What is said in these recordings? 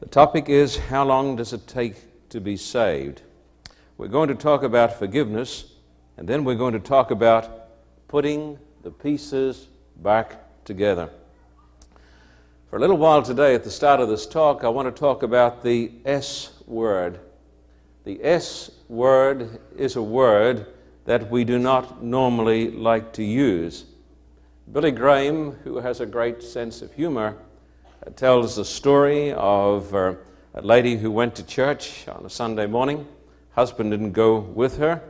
The topic is How long does it take to be saved? We're going to talk about forgiveness, and then we're going to talk about putting the pieces back together. For a little while today, at the start of this talk, I want to talk about the S word. The S word is a word that we do not normally like to use. Billy Graham, who has a great sense of humor, tells the story of uh, a lady who went to church on a Sunday morning. Husband didn't go with her.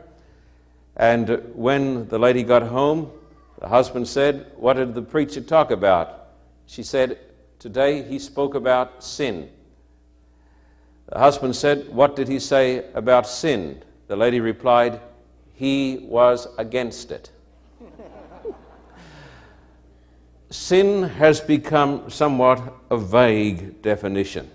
And when the lady got home, the husband said, What did the preacher talk about? She said, Today he spoke about sin. The husband said, What did he say about sin? The lady replied, He was against it. Sin has become somewhat a vague definition.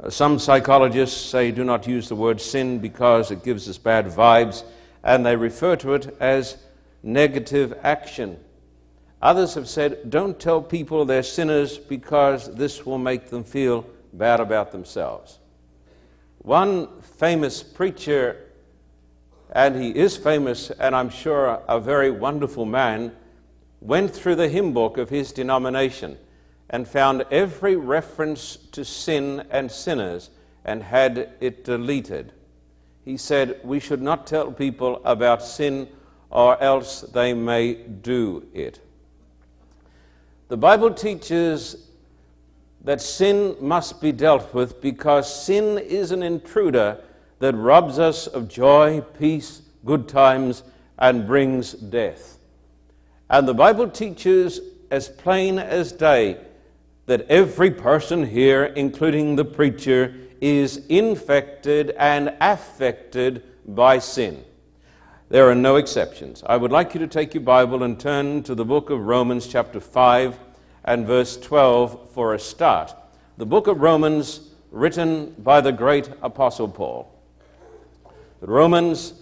Uh, some psychologists say do not use the word sin because it gives us bad vibes, and they refer to it as negative action. Others have said don't tell people they're sinners because this will make them feel bad about themselves. One famous preacher, and he is famous, and I'm sure a very wonderful man, went through the hymn book of his denomination and found every reference to sin and sinners and had it deleted. He said, We should not tell people about sin or else they may do it. The Bible teaches that sin must be dealt with because sin is an intruder that robs us of joy, peace, good times, and brings death. And the Bible teaches as plain as day that every person here, including the preacher, is infected and affected by sin. There are no exceptions. I would like you to take your Bible and turn to the book of Romans, chapter 5, and verse 12 for a start. The book of Romans, written by the great Apostle Paul. Romans,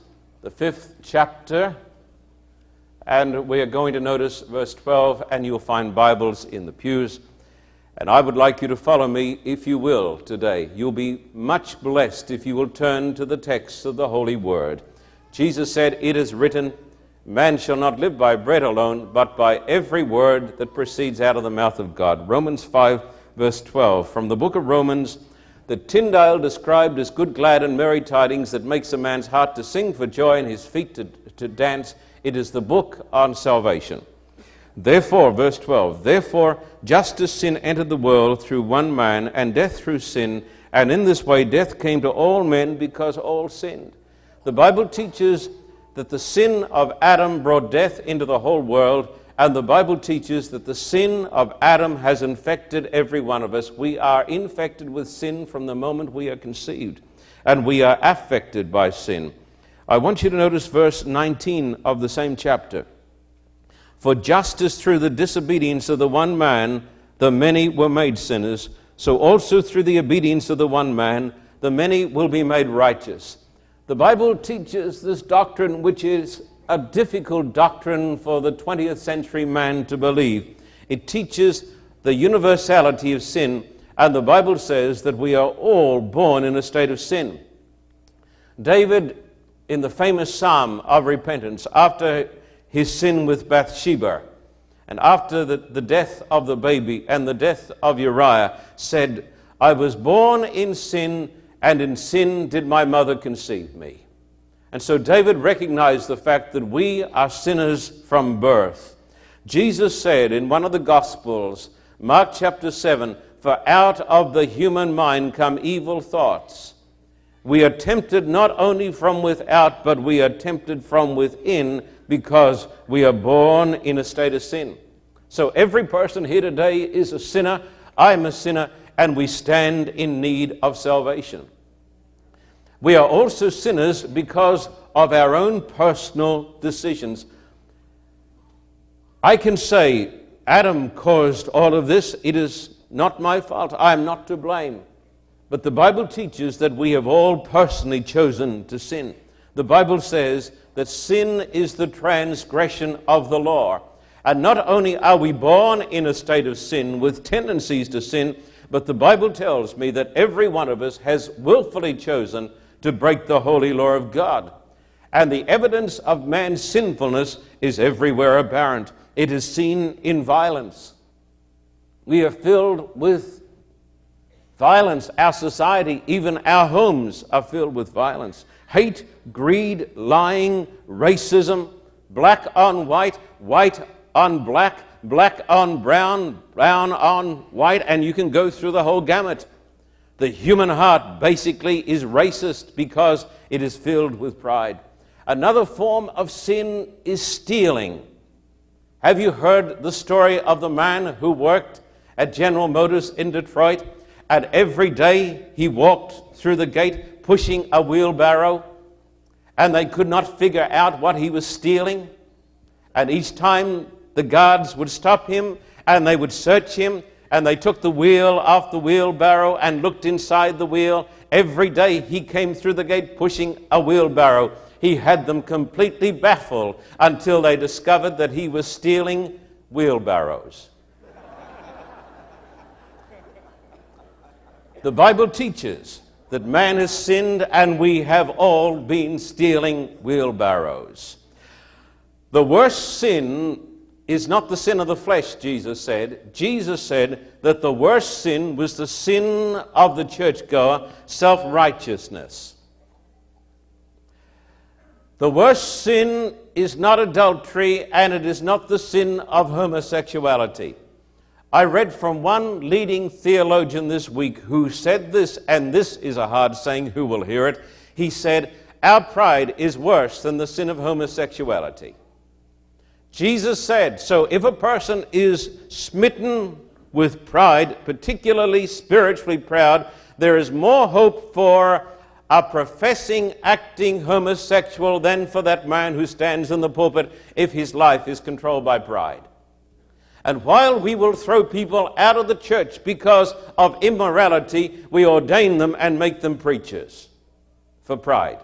the fifth chapter, and we are going to notice verse 12, and you'll find Bibles in the pews. And I would like you to follow me, if you will, today. You'll be much blessed if you will turn to the text of the Holy Word. Jesus said, It is written, Man shall not live by bread alone, but by every word that proceeds out of the mouth of God. Romans 5, verse 12. From the book of Romans, the Tyndale described as good, glad, and merry tidings that makes a man's heart to sing for joy and his feet to, to dance it is the book on salvation. Therefore, verse 12, therefore, just as sin entered the world through one man, and death through sin, and in this way death came to all men because all sinned. The Bible teaches that the sin of Adam brought death into the whole world, and the Bible teaches that the sin of Adam has infected every one of us. We are infected with sin from the moment we are conceived, and we are affected by sin. I want you to notice verse 19 of the same chapter. For just as through the disobedience of the one man the many were made sinners, so also through the obedience of the one man the many will be made righteous. The Bible teaches this doctrine, which is a difficult doctrine for the 20th century man to believe. It teaches the universality of sin, and the Bible says that we are all born in a state of sin. David in the famous psalm of repentance after his sin with Bathsheba and after the, the death of the baby and the death of Uriah, said, I was born in sin, and in sin did my mother conceive me. And so David recognized the fact that we are sinners from birth. Jesus said in one of the Gospels, Mark chapter 7, For out of the human mind come evil thoughts we are tempted not only from without, but we are tempted from within because we are born in a state of sin. So every person here today is a sinner. I'm a sinner, and we stand in need of salvation. We are also sinners because of our own personal decisions. I can say, Adam caused all of this. It is not my fault. I am not to blame. But the Bible teaches that we have all personally chosen to sin. The Bible says that sin is the transgression of the law. And not only are we born in a state of sin with tendencies to sin, But the Bible tells me that every one of us has willfully chosen to break the holy law of God. And the evidence of man's sinfulness is everywhere apparent. It is seen in violence. We are filled with violence. Our society, even our homes, are filled with violence. Hate, greed, lying, racism, black on white, white on black, black on brown, brown on white, and you can go through the whole gamut. The human heart basically is racist because it is filled with pride. Another form of sin is stealing. Have you heard the story of the man who worked at General Motors in Detroit? And every day he walked through the gate pushing a wheelbarrow, and they could not figure out what he was stealing. And each time the guards would stop him and they would search him, and they took the wheel off the wheelbarrow and looked inside the wheel. Every day he came through the gate pushing a wheelbarrow he had them completely baffled until they discovered that he was stealing wheelbarrows. The Bible teaches that man has sinned and we have all been stealing wheelbarrows. The worst sin is not the sin of the flesh, Jesus said. Jesus said that the worst sin was the sin of the churchgoer, self righteousness. The worst sin is not adultery and it is not the sin of homosexuality. I read from one leading theologian this week who said this, and this is a hard saying, who will hear it? He said, Our pride is worse than the sin of homosexuality. Jesus said, So if a person is smitten with pride, particularly spiritually proud, there is more hope for a professing, acting homosexual than for that man who stands in the pulpit if his life is controlled by pride. And while we will throw people out of the church because of immorality, we ordain them and make them preachers for pride.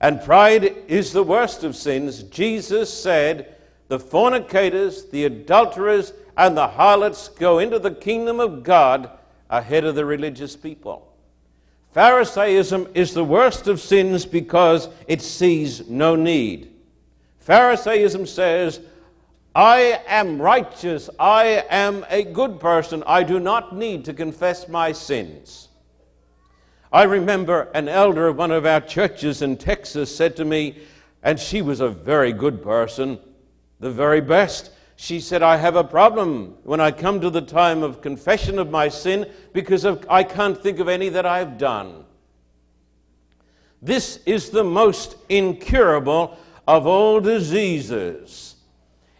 And pride is the worst of sins. Jesus said, The fornicators, the adulterers, and the harlots go into the kingdom of God ahead of the religious people. Pharisaism is the worst of sins because it sees no need. Pharisaism says, I am righteous, I am a good person, I do not need to confess my sins. I remember an elder of one of our churches in Texas said to me, and she was a very good person, the very best she said, I have a problem when I come to the time of confession of my sin because of, I can't think of any that I've done. This is the most incurable of all diseases.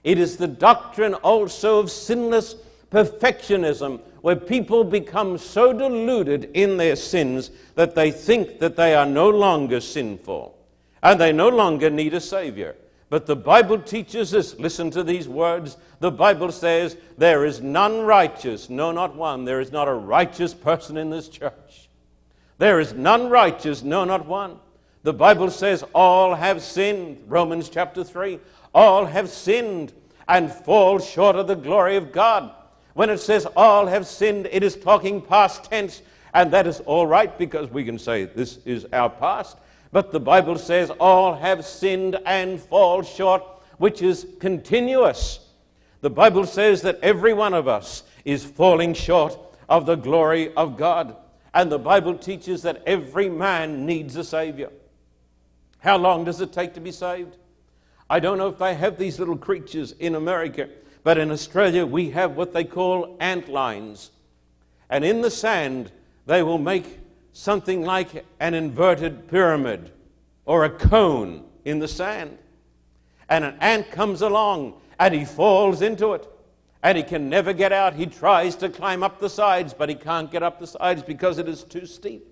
It is the doctrine also of sinless perfectionism, where people become so deluded in their sins that they think that they are no longer sinful and they no longer need a Savior. But the Bible teaches us, listen to these words. The Bible says, There is none righteous, no, not one. There is not a righteous person in this church. There is none righteous, no, not one. The Bible says, All have sinned, Romans chapter 3. All have sinned and fall short of the glory of God. When it says all have sinned, it is talking past tense, and that is all right because we can say this is our past. But the Bible says all have sinned and fall short, which is continuous. The Bible says that every one of us is falling short of the glory of God. And the Bible teaches that every man needs a Savior. How long does it take to be saved? I don't know if they have these little creatures in America, but in Australia we have what they call ant lions. And in the sand, they will make something like an inverted pyramid or a cone in the sand. And an ant comes along and he falls into it. And he can never get out. He tries to climb up the sides, but he can't get up the sides because it is too steep.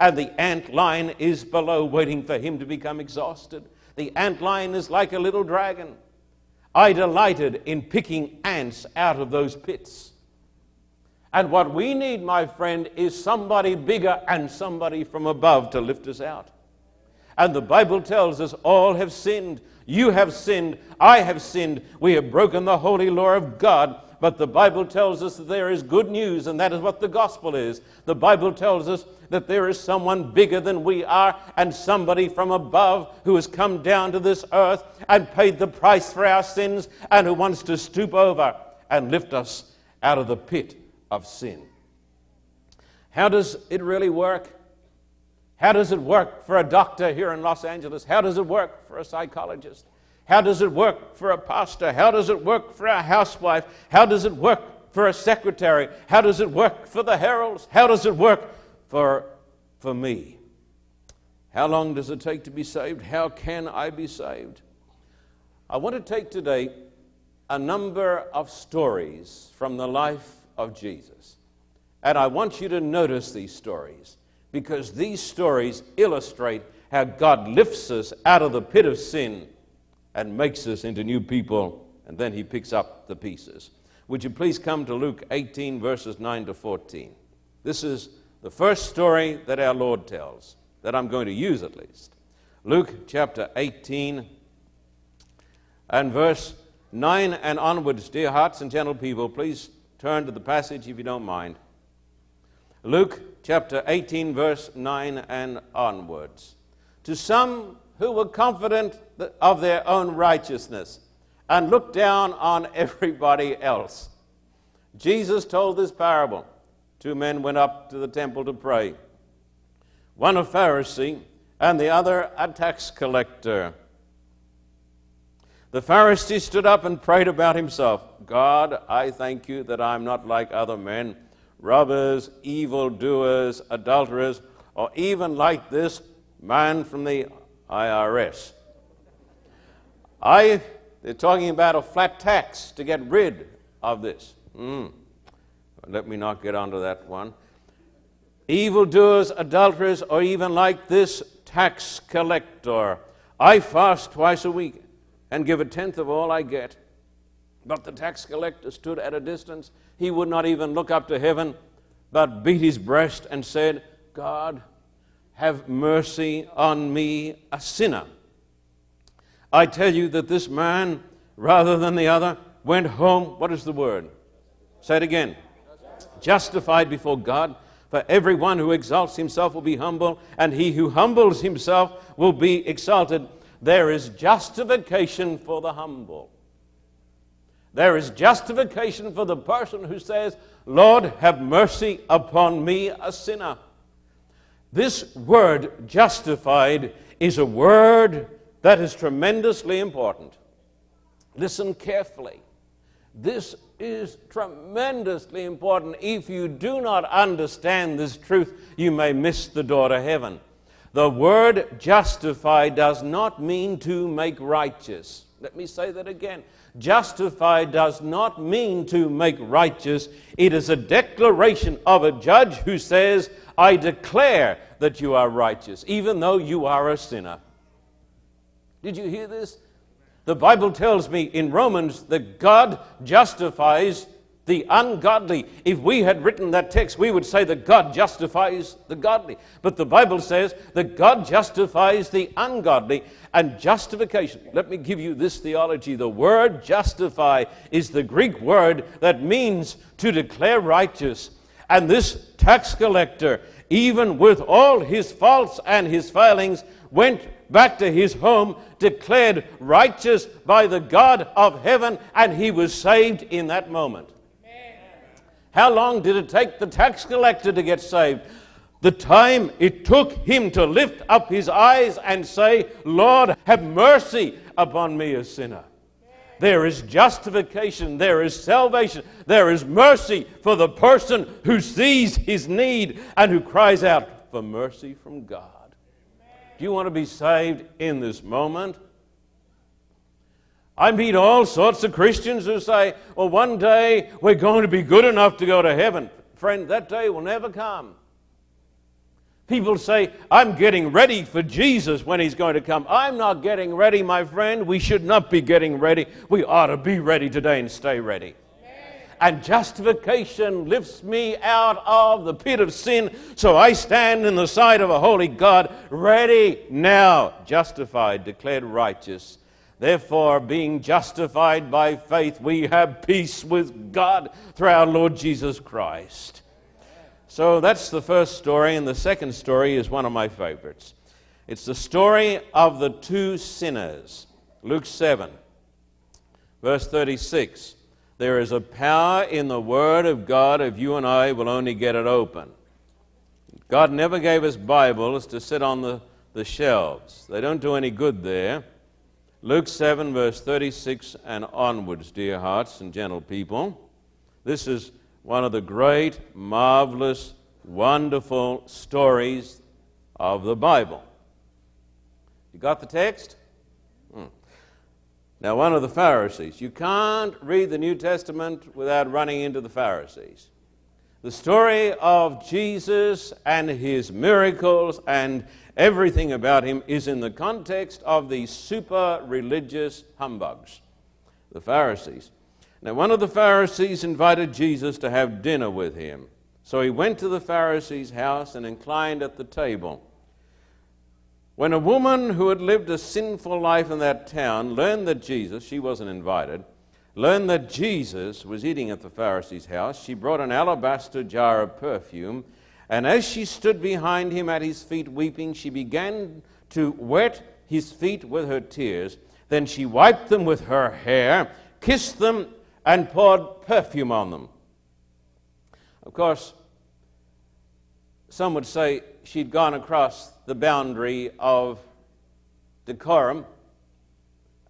And the ant lion is below, waiting for him to become exhausted. The ant lion is like a little dragon. I delighted in picking ants out of those pits. And what we need, my friend, is somebody bigger and somebody from above to lift us out. And the Bible tells us all have sinned. You have sinned. I have sinned. We have broken the holy law of God. But the Bible tells us that there is good news, and that is what the gospel is. The Bible tells us that there is someone bigger than we are, and somebody from above who has come down to this earth and paid the price for our sins, and who wants to stoop over and lift us out of the pit of sin. How does it really work? How does it work for a doctor here in Los Angeles? How does it work for a psychologist? How does it work for a pastor? How does it work for a housewife? How does it work for a secretary? How does it work for the heralds? How does it work for, for me? How long does it take to be saved? How can I be saved? I want to take today a number of stories from the life of Jesus. And I want you to notice these stories because these stories illustrate how God lifts us out of the pit of sin and makes us into new people, and then he picks up the pieces. Would you please come to Luke 18, verses 9 to 14? This is the first story that our Lord tells, that I'm going to use at least. Luke chapter 18 and verse 9 and onwards, dear hearts and gentle people, please turn to the passage if you don't mind. Luke chapter 18, verse 9 and onwards. To some who were confident of their own righteousness and looked down on everybody else, Jesus told this parable. Two men went up to the temple to pray, one a Pharisee and the other a tax collector. The Pharisee stood up and prayed about himself God, I thank you that I'm not like other men, robbers, evildoers, adulterers, or even like this man from the IRS. I, they're talking about a flat tax to get rid of this. Mm. Let me not get onto that one. Evildoers, adulterers, or even like this tax collector. I fast twice a week and give a tenth of all I get. But the tax collector stood at a distance. He would not even look up to heaven, but beat his breast and said, God, have mercy on me, a sinner. I tell you that this man, rather than the other, went home. What is the word? Say it again. Justified before God. For everyone who exalts himself will be humble, and he who humbles himself will be exalted. There is justification for the humble. There is justification for the person who says, Lord, have mercy upon me, a sinner. This word justified is a word that is tremendously important. Listen carefully. This is tremendously important. If you do not understand this truth, you may miss the door to heaven. The word justify does not mean to make righteous. Let me say that again. Justify does not mean to make righteous. It is a declaration of a judge who says, I declare that you are righteous, even though you are a sinner. Did you hear this? The Bible tells me in Romans that God justifies the ungodly. If we had written that text, we would say that God justifies the godly. But the Bible says that God justifies the ungodly. And justification, let me give you this theology. The word justify is the Greek word that means to declare righteous. And this tax collector, even with all his faults and his failings, went back to his home, declared righteous by the God of heaven, and he was saved in that moment. How long did it take the tax collector to get saved? The time it took him to lift up his eyes and say, Lord, have mercy upon me, a sinner. There is justification, there is salvation, there is mercy for the person who sees his need and who cries out for mercy from God. Do you want to be saved in this moment? I meet all sorts of Christians who say, well, one day we're going to be good enough to go to heaven. Friend, that day will never come. People say, I'm getting ready for Jesus when he's going to come. I'm not getting ready, my friend. We should not be getting ready. We ought to be ready today and stay ready. And justification lifts me out of the pit of sin, so I stand in the sight of a holy God, ready now, justified, declared righteous Therefore, being justified by faith, we have peace with God through our Lord Jesus Christ. So that's the first story, and the second story is one of my favorites. It's the story of the two sinners. Luke 7, verse 36. There is a power in the Word of God if you and I will only get it open. God never gave us Bibles to sit on the, the shelves, they don't do any good there. Luke 7, verse 36 and onwards, dear hearts and gentle people. This is one of the great, marvelous, wonderful stories of the Bible. You got the text? Hmm. Now, one of the Pharisees. You can't read the New Testament without running into the Pharisees. The story of Jesus and his miracles and everything about him is in the context of these super religious humbugs, the Pharisees. Now, one of the Pharisees invited Jesus to have dinner with him. So he went to the Pharisee's house and inclined at the table. When a woman who had lived a sinful life in that town learned that Jesus, she wasn't invited, learned that Jesus was eating at the Pharisee's house, she brought an alabaster jar of perfume and as she stood behind him at his feet weeping, she began to wet his feet with her tears. Then she wiped them with her hair, kissed them, and poured perfume on them. Of course, some would say she'd gone across the boundary of decorum.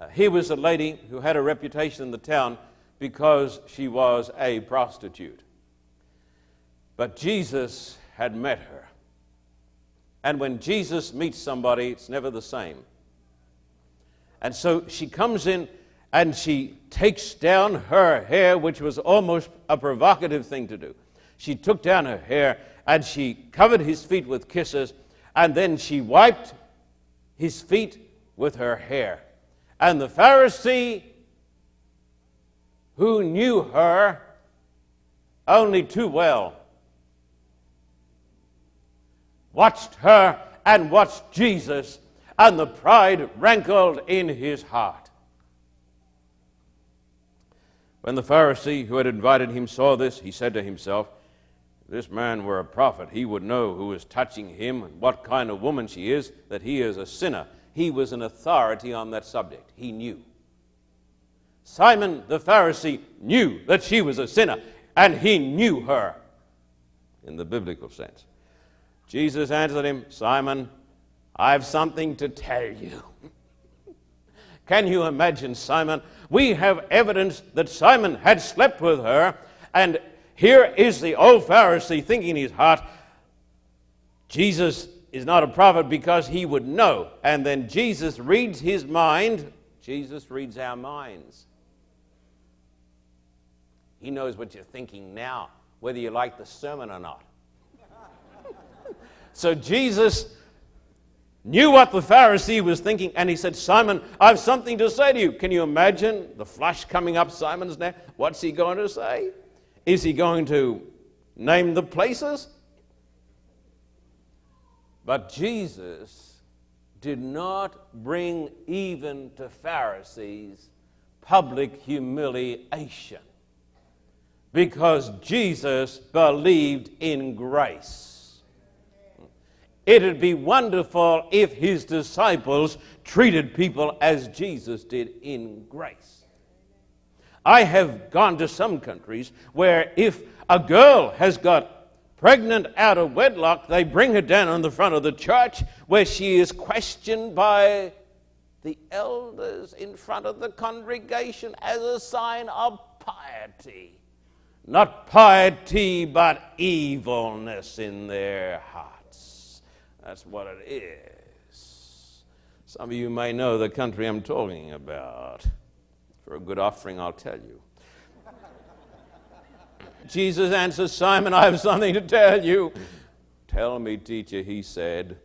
Uh, here was a lady who had a reputation in the town because she was a prostitute. But Jesus had met her. And when Jesus meets somebody, it's never the same. And so she comes in and she takes down her hair, which was almost a provocative thing to do. She took down her hair and she covered his feet with kisses, and then she wiped his feet with her hair. And the Pharisee who knew her only too well watched her and watched Jesus, and the pride rankled in his heart. When the Pharisee who had invited him saw this, he said to himself, this man were a prophet, he would know who is touching him and what kind of woman she is, that he is a sinner. He was an authority on that subject. He knew. Simon the Pharisee knew that she was a sinner, and he knew her in the biblical sense. Jesus answered him, Simon, I have something to tell you. Can you imagine Simon? We have evidence that Simon had slept with her, and here is the old Pharisee thinking in his heart, Jesus is not a prophet because he would know. And then Jesus reads his mind. Jesus reads our minds. He knows what you're thinking now, whether you like the sermon or not. So Jesus knew what the Pharisee was thinking, and he said, Simon, I have something to say to you. Can you imagine the flush coming up Simon's neck? What's he going to say? Is he going to name the places? But Jesus did not bring even to Pharisees public humiliation because Jesus believed in grace. It'd be wonderful if his disciples treated people as Jesus did in grace. I have gone to some countries where if a girl has got pregnant out of wedlock, they bring her down on the front of the church where she is questioned by the elders in front of the congregation as a sign of piety. Not piety, but evilness in their heart. That's what it is. Some of you may know the country I'm talking about. For a good offering, I'll tell you. Jesus answers, Simon, I have something to tell you. Tell me, teacher, he said.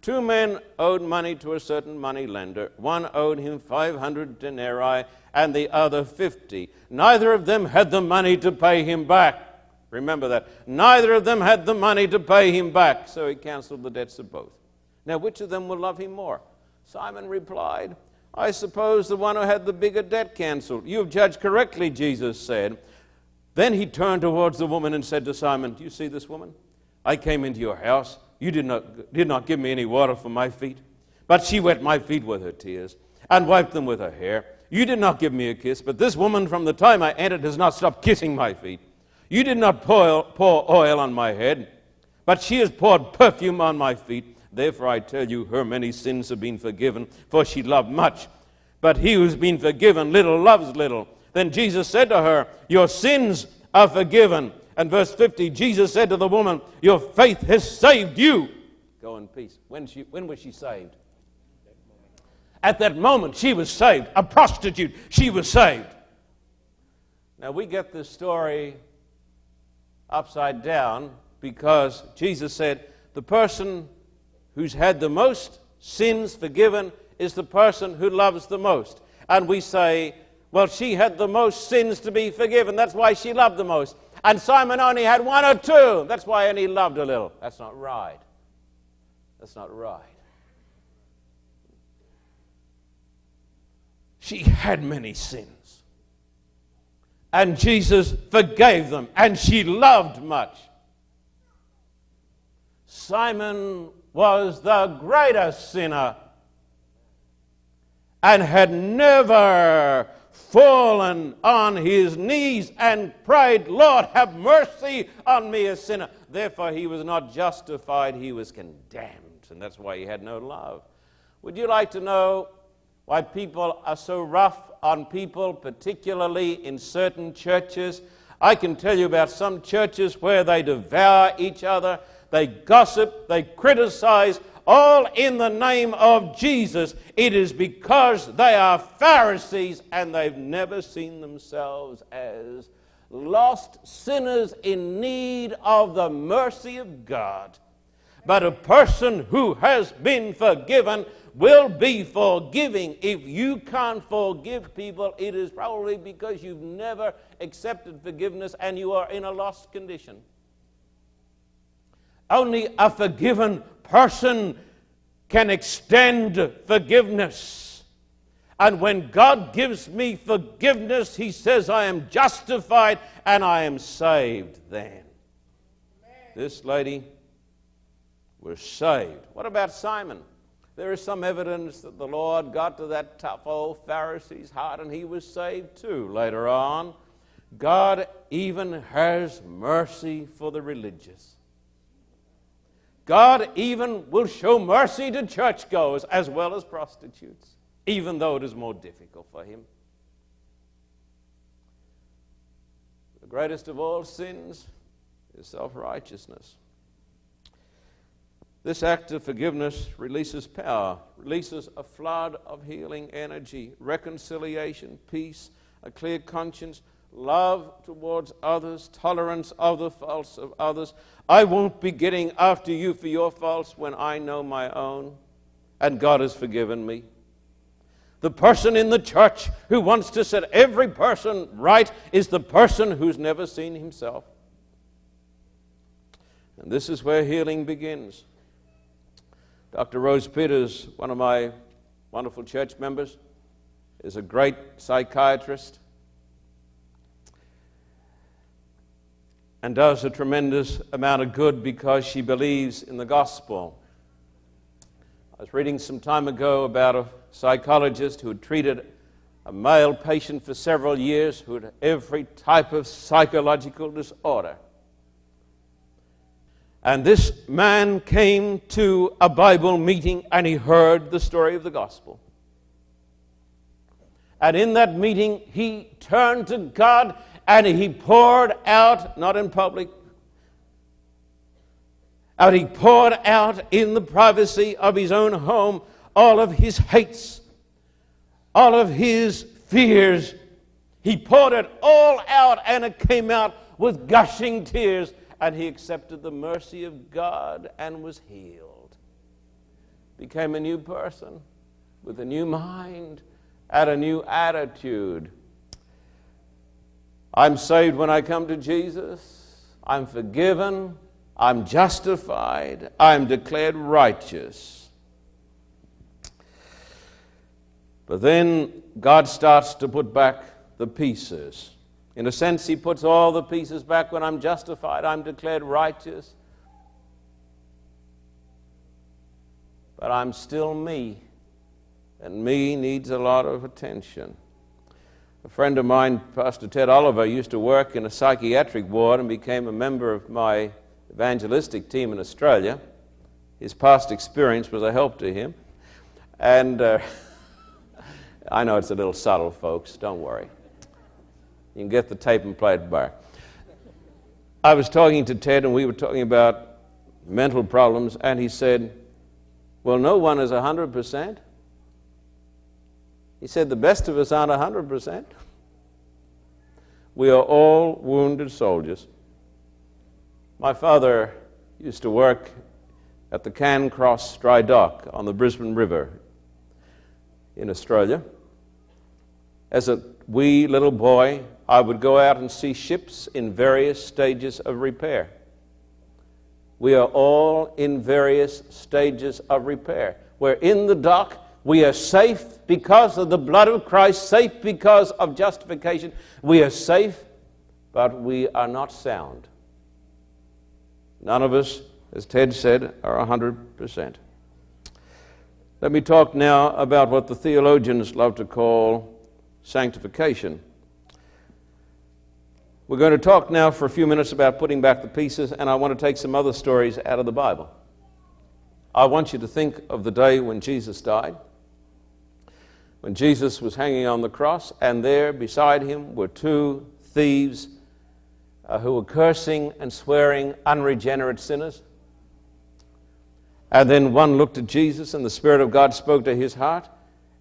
Two men owed money to a certain money lender. One owed him 500 denarii and the other 50. Neither of them had the money to pay him back. Remember that. Neither of them had the money to pay him back, so he canceled the debts of both. Now, which of them will love him more? Simon replied, I suppose the one who had the bigger debt cancelled. You have judged correctly, Jesus said. Then he turned towards the woman and said to Simon, Do you see this woman? I came into your house. You did not, did not give me any water for my feet, but she wet my feet with her tears and wiped them with her hair. You did not give me a kiss, but this woman from the time I entered has not stopped kissing my feet. You did not pour, oil on my head, but she has poured perfume on my feet. Therefore I tell you, her many sins have been forgiven, for she loved much. But he who's been forgiven little loves little. Then Jesus said to her, Your sins are forgiven. And verse 50, Jesus said to the woman, Your faith has saved you. Go in peace. When, she, when was she saved? At that moment, she was saved. A prostitute, she was saved. Now, we get this story upside down because Jesus said, The person who's had the most sins forgiven is the person who loves the most. And we say, well, she had the most sins to be forgiven. That's why she loved the most. And Simon only had one or two. That's why only loved a little. That's not right. That's not right. She had many sins. And Jesus forgave them. And she loved much. Simon was the greatest sinner and had never fallen on his knees and prayed, Lord, have mercy on me, a sinner. Therefore, he was not justified, he was condemned. And that's why he had no love. Would you like to know why people are so rough on people, particularly in certain churches? I can tell you about some churches where they devour each other they gossip, they criticize, all in the name of Jesus. It is because they are Pharisees and they've never seen themselves as lost sinners in need of the mercy of God. But a person who has been forgiven will be forgiving. If you can't forgive people, it is probably because you've never accepted forgiveness and you are in a lost condition. Only a forgiven person can extend forgiveness. And when God gives me forgiveness, He says, I am justified and I am saved then. Amen. This lady was saved. What about Simon? There is some evidence that the Lord got to that tough old Pharisee's heart and he was saved too later on. God even has mercy for the religious. God even will show mercy to churchgoers as well as prostitutes, even though it is more difficult for Him. The greatest of all sins is self righteousness. This act of forgiveness releases power, releases a flood of healing energy, reconciliation, peace, a clear conscience, love towards others, tolerance of the faults of others. I won't be getting after you for your faults when I know my own, and God has forgiven me. The person in the church who wants to set every person right is the person who's never seen himself. And this is where healing begins. Dr. Rose Peters, one of my wonderful church members, is a great psychiatrist. and does a tremendous amount of good because she believes in the gospel. I was reading some time ago about a psychologist who had treated a male patient for several years who had every type of psychological disorder. And this man came to a Bible meeting and he heard the story of the gospel. And in that meeting, he turned to God and he poured out, not in public, and he poured out in the privacy of his own home all of his hates, all of his fears. He poured it all out, and it came out with gushing tears, and he accepted the mercy of God and was healed. Became a new person with a new mind and a new attitude. I'm saved when I come to Jesus. I'm forgiven. I'm justified. I'm declared righteous. But then God starts to put back the pieces. In a sense, He puts all the pieces back when I'm justified, I'm declared righteous. But I'm still me, and me needs a lot of attention. A friend of mine, Pastor Ted Oliver, used to work in a psychiatric ward and became a member of my evangelistic team in Australia. His past experience was a help to him. And uh, I know it's a little subtle, folks, don't worry. You can get the tape and play it. I was talking to Ted, and we were talking about mental problems, and he said, Well, no one is 100%. He said, The best of us aren't 100%. We are all wounded soldiers. My father used to work at the Cairncross Dry Dock on the Brisbane River in Australia. As a wee little boy, I would go out and see ships in various stages of repair. We are all in various stages of repair. We're in the dock. We are safe because of the blood of Christ, safe because of justification. We are safe, but we are not sound. None of us, as Ted said, are 100%. Let me talk now about what the theologians love to call sanctification. We're going to talk now for a few minutes about putting back the pieces, and I want to take some other stories out of the Bible. I want you to think of the day when Jesus died, when Jesus was hanging on the cross, and there beside him were two thieves uh, who were cursing and swearing unregenerate sinners. And then one looked at Jesus, and the Spirit of God spoke to his heart.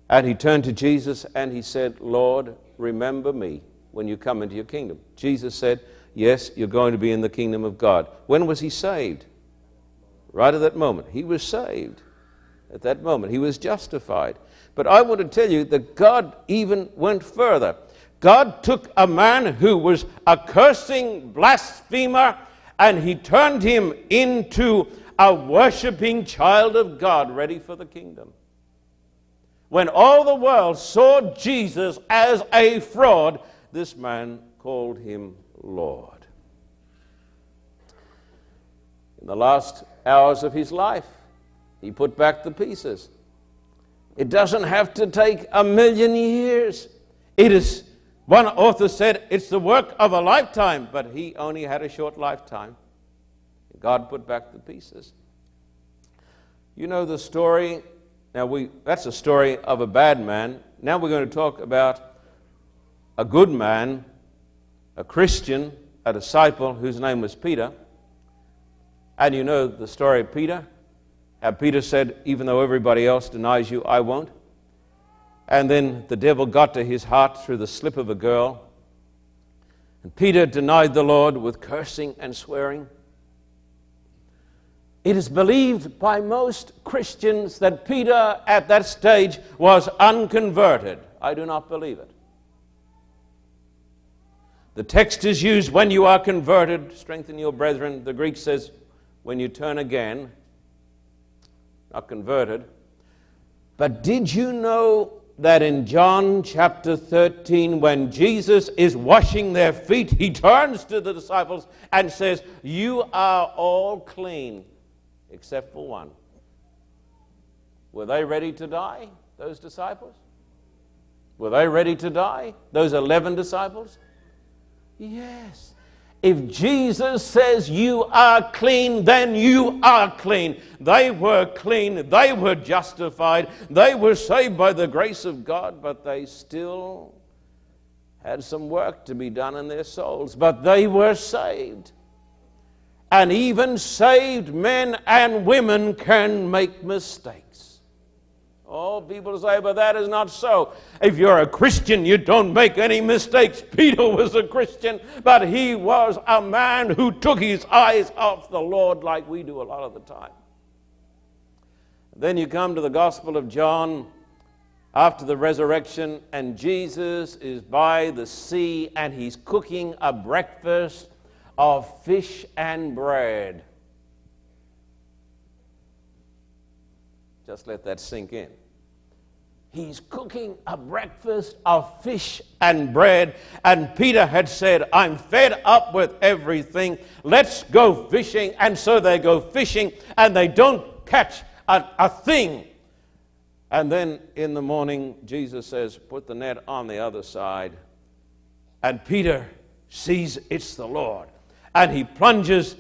And he turned to Jesus and he said, Lord, remember me when you come into your kingdom. Jesus said, Yes, you're going to be in the kingdom of God. When was he saved? Right at that moment. He was saved at that moment. He was justified. But I want to tell you that God even went further. God took a man who was a cursing blasphemer and he turned him into a worshiping child of God ready for the kingdom. When all the world saw Jesus as a fraud, this man called him Lord. In the last hours of his life, he put back the pieces. It doesn't have to take a million years. It is, one author said, it's the work of a lifetime, but he only had a short lifetime. God put back the pieces. You know the story. Now, we, that's a story of a bad man. Now we're going to talk about a good man, a Christian, a disciple whose name was Peter. And you know the story of Peter. How Peter said, Even though everybody else denies you, I won't. And then the devil got to his heart through the slip of a girl. And Peter denied the Lord with cursing and swearing. It is believed by most Christians that Peter at that stage was unconverted. I do not believe it. The text is used when you are converted, strengthen your brethren. The Greek says when you turn again, not converted. But did you know that in John chapter 13, when Jesus is washing their feet, he turns to the disciples and says, You are all clean except for one. Were they ready to die, those disciples? Were they ready to die, those 11 disciples? Yes. If Jesus says you are clean, then you are clean. They were clean. They were justified. They were saved by the grace of God, but they still had some work to be done in their souls. But they were saved. And even saved men and women can make mistakes. Oh, people say, but that is not so. If you're a Christian, you don't make any mistakes. Peter was a Christian, but he was a man who took his eyes off the Lord like we do a lot of the time. Then you come to the Gospel of John after the resurrection, and Jesus is by the sea and he's cooking a breakfast of fish and bread. Just let that sink in. He's cooking a breakfast of fish and bread. And Peter had said, I'm fed up with everything. Let's go fishing. And so they go fishing and they don't catch a, a thing. And then in the morning, Jesus says, Put the net on the other side. And Peter sees it's the Lord. And he plunges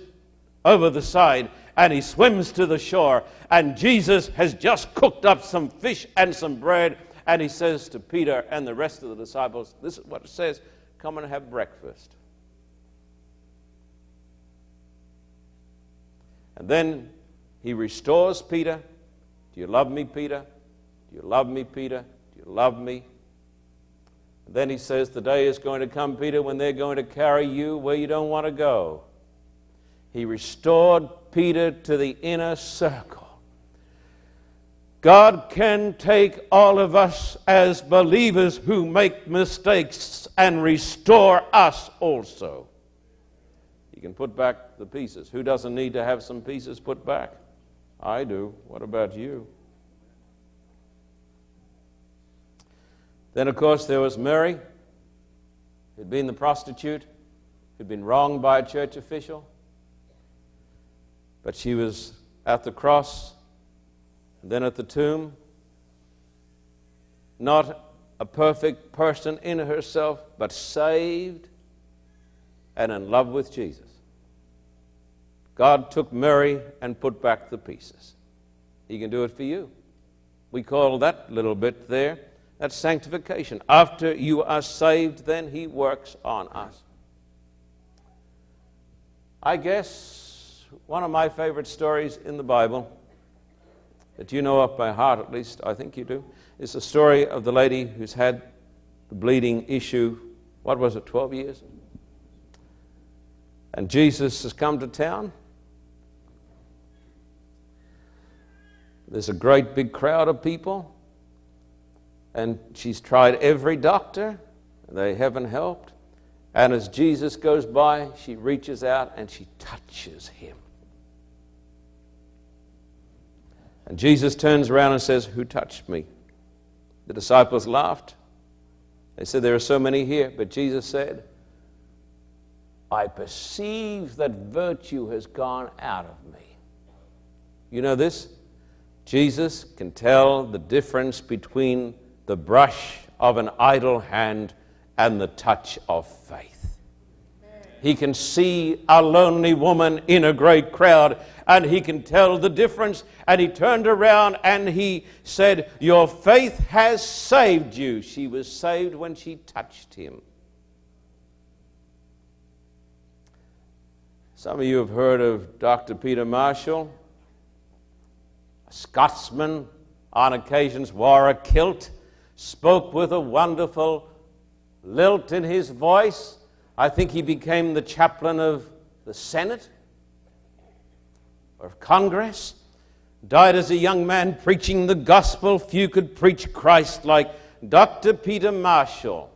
over the side and he swims to the shore. And Jesus has just cooked up some fish and some bread. And he says to Peter and the rest of the disciples, This is what it says come and have breakfast. And then he restores Peter. Do you love me, Peter? Do you love me, Peter? Do you love me? And then he says, The day is going to come, Peter, when they're going to carry you where you don't want to go. He restored Peter to the inner circle. God can take all of us as believers who make mistakes and restore us also. He can put back the pieces. Who doesn't need to have some pieces put back? I do. What about you? Then, of course, there was Mary, who'd been the prostitute, who'd been wronged by a church official. But she was at the cross and then at the tomb. Not a perfect person in herself, but saved and in love with Jesus. God took Mary and put back the pieces. He can do it for you. We call that little bit there, that's sanctification. After you are saved, then He works on us. I guess one of my favorite stories in the Bible, that you know off by heart at least, I think you do, is the story of the lady who's had the bleeding issue, what was it, 12 years? And Jesus has come to town. There's a great big crowd of people. And she's tried every doctor, they haven't helped. And as Jesus goes by, she reaches out and she touches him. And Jesus turns around and says, Who touched me? The disciples laughed. They said, There are so many here. But Jesus said, I perceive that virtue has gone out of me. You know this? Jesus can tell the difference between the brush of an idle hand and the touch of faith. He can see a lonely woman in a great crowd and he can tell the difference. And he turned around and he said, Your faith has saved you. She was saved when she touched him. Some of you have heard of Dr. Peter Marshall, a Scotsman, on occasions wore a kilt, spoke with a wonderful lilt in his voice I think he became the chaplain of the Senate or of Congress. Died as a young man preaching the gospel. Few could preach Christ like Dr. Peter Marshall.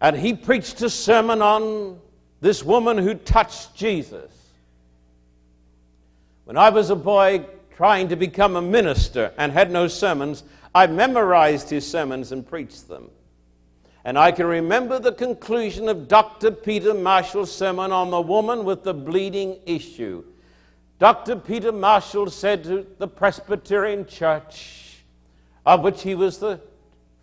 And he preached a sermon on this woman who touched Jesus. When I was a boy trying to become a minister and had no sermons, I memorized his sermons and preached them. And I can remember the conclusion of Dr. Peter Marshall's sermon on the woman with the bleeding issue. Dr. Peter Marshall said to the Presbyterian Church, of which he was the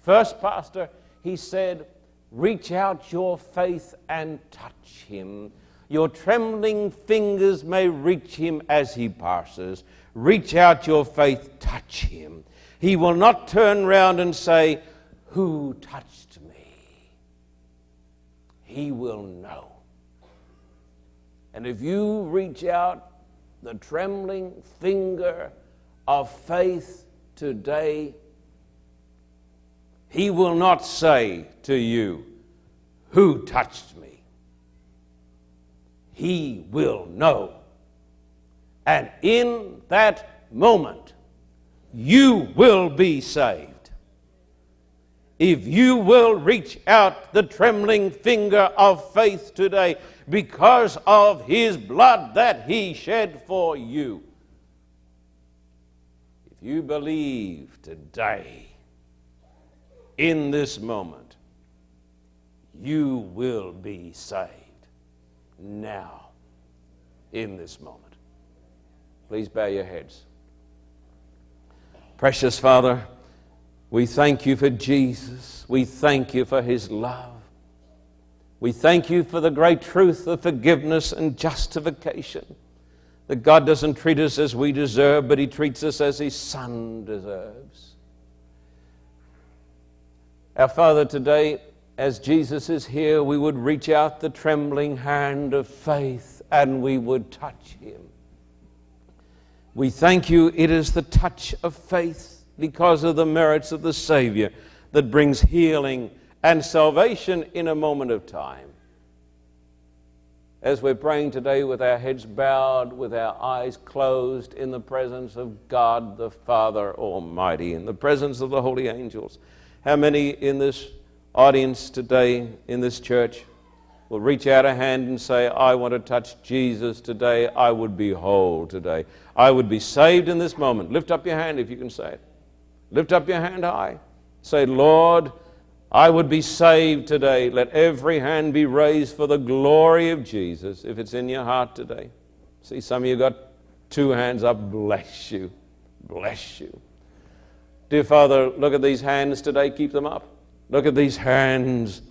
first pastor, he said, Reach out your faith and touch him. Your trembling fingers may reach him as he passes. Reach out your faith, touch him. He will not turn round and say, Who touched me? he will know. And if you reach out the trembling finger of faith today, he will not say to you, Who touched me? He will know. And in that moment, you will be saved if you will reach out the trembling finger of faith today because of his blood that he shed for you. If you believe today, in this moment, you will be saved now, in this moment. Please bow your heads. Precious Father, we thank you for Jesus. We thank you for his love. We thank you for the great truth of forgiveness and justification. That God doesn't treat us as we deserve, but he treats us as his Son deserves. Our Father, today, as Jesus is here, we would reach out the trembling hand of faith and we would touch him. We thank you, it is the touch of faith because of the merits of the Savior that brings healing and salvation in a moment of time. As we're praying today with our heads bowed, with our eyes closed, in the presence of God the Father Almighty, in the presence of the holy angels, how many in this audience today, in this church, will reach out a hand and say, I want to touch Jesus today. I would be whole today. I would be saved in this moment. Lift up your hand if you can say it. Lift up your hand high. Say, Lord, I would be saved today. Let every hand be raised for the glory of Jesus if it's in your heart today. See, some of you got two hands up. Bless you. Bless you. Dear Father, look at these hands today. Keep them up. Look at these hands.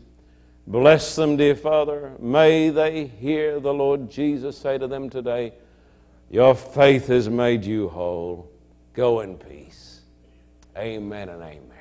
Bless them, dear Father. May they hear the Lord Jesus say to them today, Your faith has made you whole. Go in peace. Amen and amen.